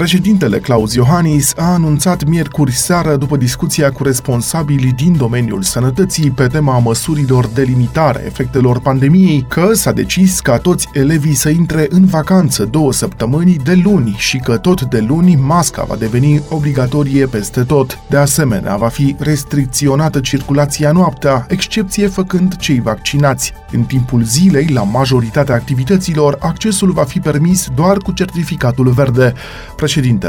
Președintele Claus Iohannis a anunțat miercuri seară, după discuția cu responsabilii din domeniul sănătății pe tema măsurilor de limitare efectelor pandemiei, că s-a decis ca toți elevii să intre în vacanță două săptămâni de luni și că tot de luni masca va deveni obligatorie peste tot. De asemenea, va fi restricționată circulația noaptea, excepție făcând cei vaccinați. În timpul zilei, la majoritatea activităților, accesul va fi permis doar cu certificatul verde. Președintele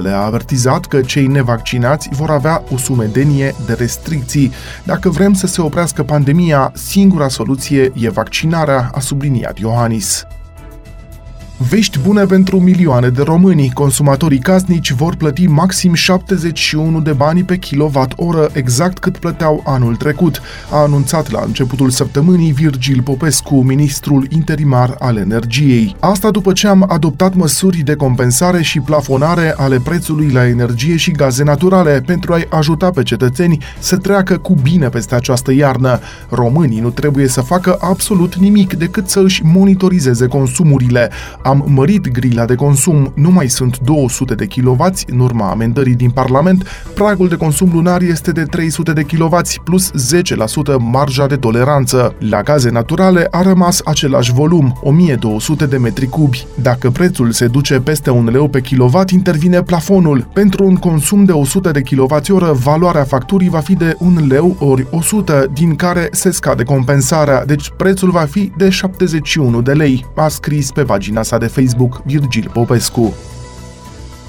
a avertizat că cei nevaccinați vor avea o sumedenie de restricții. Dacă vrem să se oprească pandemia, singura soluție e vaccinarea, a subliniat Iohannis. Vești bune pentru milioane de români. Consumatorii casnici vor plăti maxim 71 de bani pe kilowatt-oră, exact cât plăteau anul trecut, a anunțat la începutul săptămânii Virgil Popescu, ministrul interimar al energiei. Asta după ce am adoptat măsuri de compensare și plafonare ale prețului la energie și gaze naturale pentru a-i ajuta pe cetățeni să treacă cu bine peste această iarnă. Românii nu trebuie să facă absolut nimic decât să își monitorizeze consumurile, am mărit grila de consum, nu mai sunt 200 de kW în urma amendării din Parlament, pragul de consum lunar este de 300 de kW plus 10% marja de toleranță. La gaze naturale a rămas același volum, 1200 de metri cubi. Dacă prețul se duce peste un leu pe kilowatt, intervine plafonul. Pentru un consum de 100 de kWh, valoarea facturii va fi de 1 leu ori 100, din care se scade compensarea, deci prețul va fi de 71 de lei, a scris pe pagina sa de Facebook Virgil Popescu.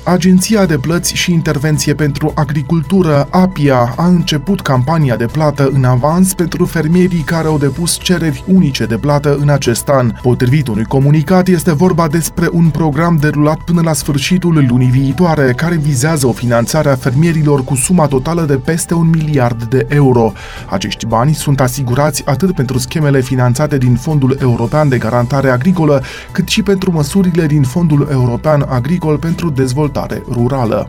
Agenția de Plăți și Intervenție pentru Agricultură, APIA, a început campania de plată în avans pentru fermierii care au depus cereri unice de plată în acest an. Potrivit unui comunicat, este vorba despre un program derulat până la sfârșitul lunii viitoare, care vizează o finanțare a fermierilor cu suma totală de peste un miliard de euro. Acești bani sunt asigurați atât pentru schemele finanțate din Fondul European de Garantare Agricolă, cât și pentru măsurile din Fondul European Agricol pentru Dezvoltare dezvoltare rurală.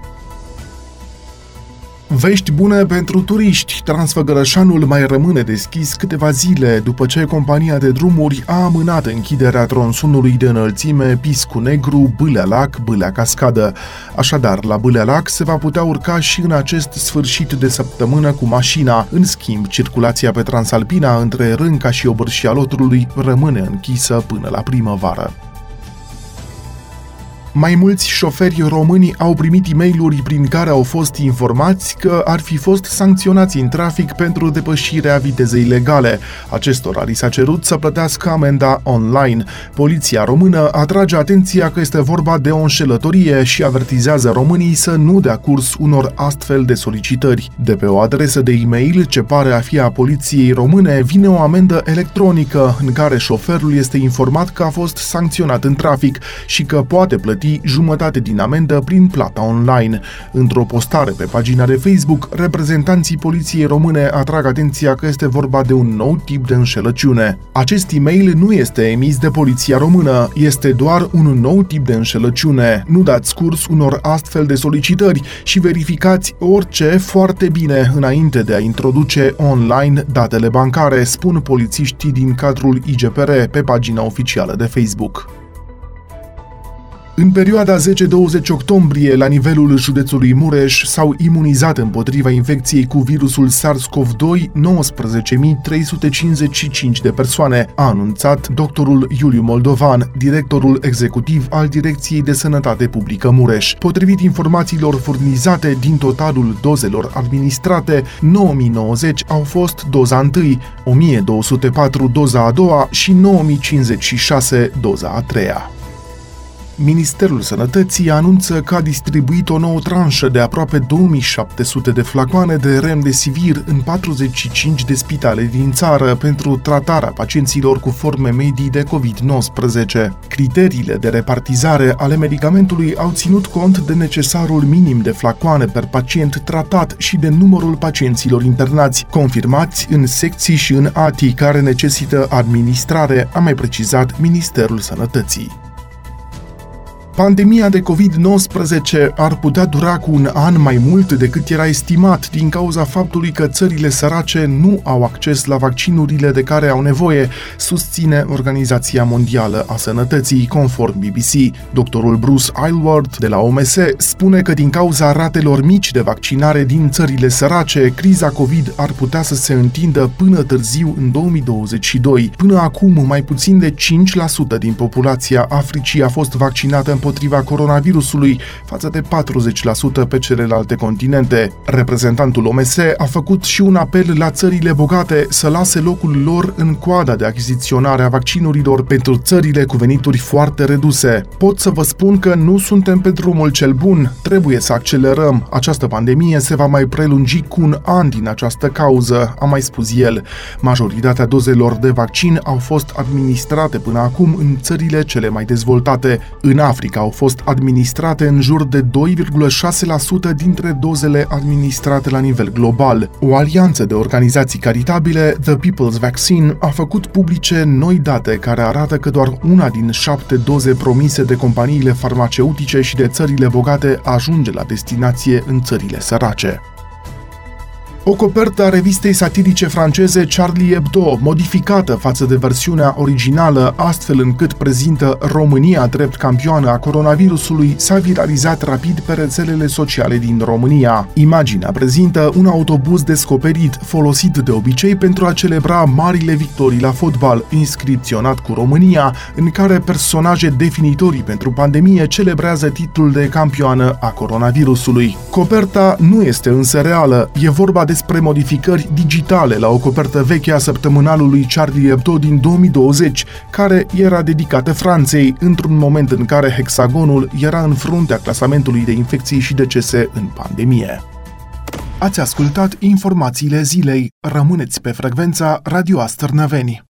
Vești bune pentru turiști. Transfăgărășanul mai rămâne deschis câteva zile după ce compania de drumuri a amânat închiderea tronsonului de înălțime Piscu Negru, Bâlea Lac, Bâlea Cascadă. Așadar, la Bâlea Lac se va putea urca și în acest sfârșit de săptămână cu mașina. În schimb, circulația pe Transalpina între Rânca și Obârșia Lotrului rămâne închisă până la primăvară. Mai mulți șoferi români au primit e mail prin care au fost informați că ar fi fost sancționați în trafic pentru depășirea vitezei legale. Acestora li s-a cerut să plătească amenda online. Poliția română atrage atenția că este vorba de o înșelătorie și avertizează românii să nu dea curs unor astfel de solicitări. De pe o adresă de e-mail ce pare a fi a poliției române vine o amendă electronică în care șoferul este informat că a fost sancționat în trafic și că poate plăti plăti jumătate din amendă prin plata online. Într-o postare pe pagina de Facebook, reprezentanții poliției române atrag atenția că este vorba de un nou tip de înșelăciune. Acest e-mail nu este emis de poliția română, este doar un nou tip de înșelăciune. Nu dați curs unor astfel de solicitări și verificați orice foarte bine înainte de a introduce online datele bancare, spun polițiștii din cadrul IGPR pe pagina oficială de Facebook. În perioada 10-20 octombrie, la nivelul județului Mureș, s-au imunizat împotriva infecției cu virusul SARS-CoV-2 19.355 de persoane, a anunțat doctorul Iuliu Moldovan, directorul executiv al Direcției de Sănătate Publică Mureș. Potrivit informațiilor furnizate din totalul dozelor administrate, 9090 au fost doza 1, 1204 doza a doua și 9056 doza a treia. Ministerul Sănătății anunță că a distribuit o nouă tranșă de aproape 2700 de flacoane de remdesivir în 45 de spitale din țară pentru tratarea pacienților cu forme medii de COVID-19. Criteriile de repartizare ale medicamentului au ținut cont de necesarul minim de flacoane per pacient tratat și de numărul pacienților internați, confirmați în secții și în ATI care necesită administrare, a mai precizat Ministerul Sănătății. Pandemia de COVID-19 ar putea dura cu un an mai mult decât era estimat din cauza faptului că țările sărace nu au acces la vaccinurile de care au nevoie, susține Organizația Mondială a Sănătății, conform BBC. Doctorul Bruce Aylward de la OMS spune că din cauza ratelor mici de vaccinare din țările sărace, criza COVID ar putea să se întindă până târziu în 2022. Până acum, mai puțin de 5% din populația Africii a fost vaccinată în împotriva coronavirusului, față de 40% pe celelalte continente. Reprezentantul OMS a făcut și un apel la țările bogate să lase locul lor în coada de achiziționare a vaccinurilor pentru țările cu venituri foarte reduse. Pot să vă spun că nu suntem pe drumul cel bun, trebuie să accelerăm. Această pandemie se va mai prelungi cu un an din această cauză, a mai spus el. Majoritatea dozelor de vaccin au fost administrate până acum în țările cele mai dezvoltate. În Africa, Africa au fost administrate în jur de 2,6% dintre dozele administrate la nivel global. O alianță de organizații caritabile, The People's Vaccine, a făcut publice noi date care arată că doar una din șapte doze promise de companiile farmaceutice și de țările bogate ajunge la destinație în țările sărace. O copertă a revistei satirice franceze Charlie Hebdo, modificată față de versiunea originală, astfel încât prezintă România drept campioană a coronavirusului, s-a viralizat rapid pe rețelele sociale din România. Imaginea prezintă un autobuz descoperit, folosit de obicei pentru a celebra marile victorii la fotbal, inscripționat cu România, în care personaje definitorii pentru pandemie celebrează titlul de campioană a coronavirusului. Coperta nu este însă reală, e vorba de despre modificări digitale la o copertă veche a săptămânalului Charlie Hebdo din 2020, care era dedicată Franței, într-un moment în care hexagonul era în fruntea clasamentului de infecții și decese în pandemie. Ați ascultat informațiile zilei. Rămâneți pe frecvența Radio Astărnăveni.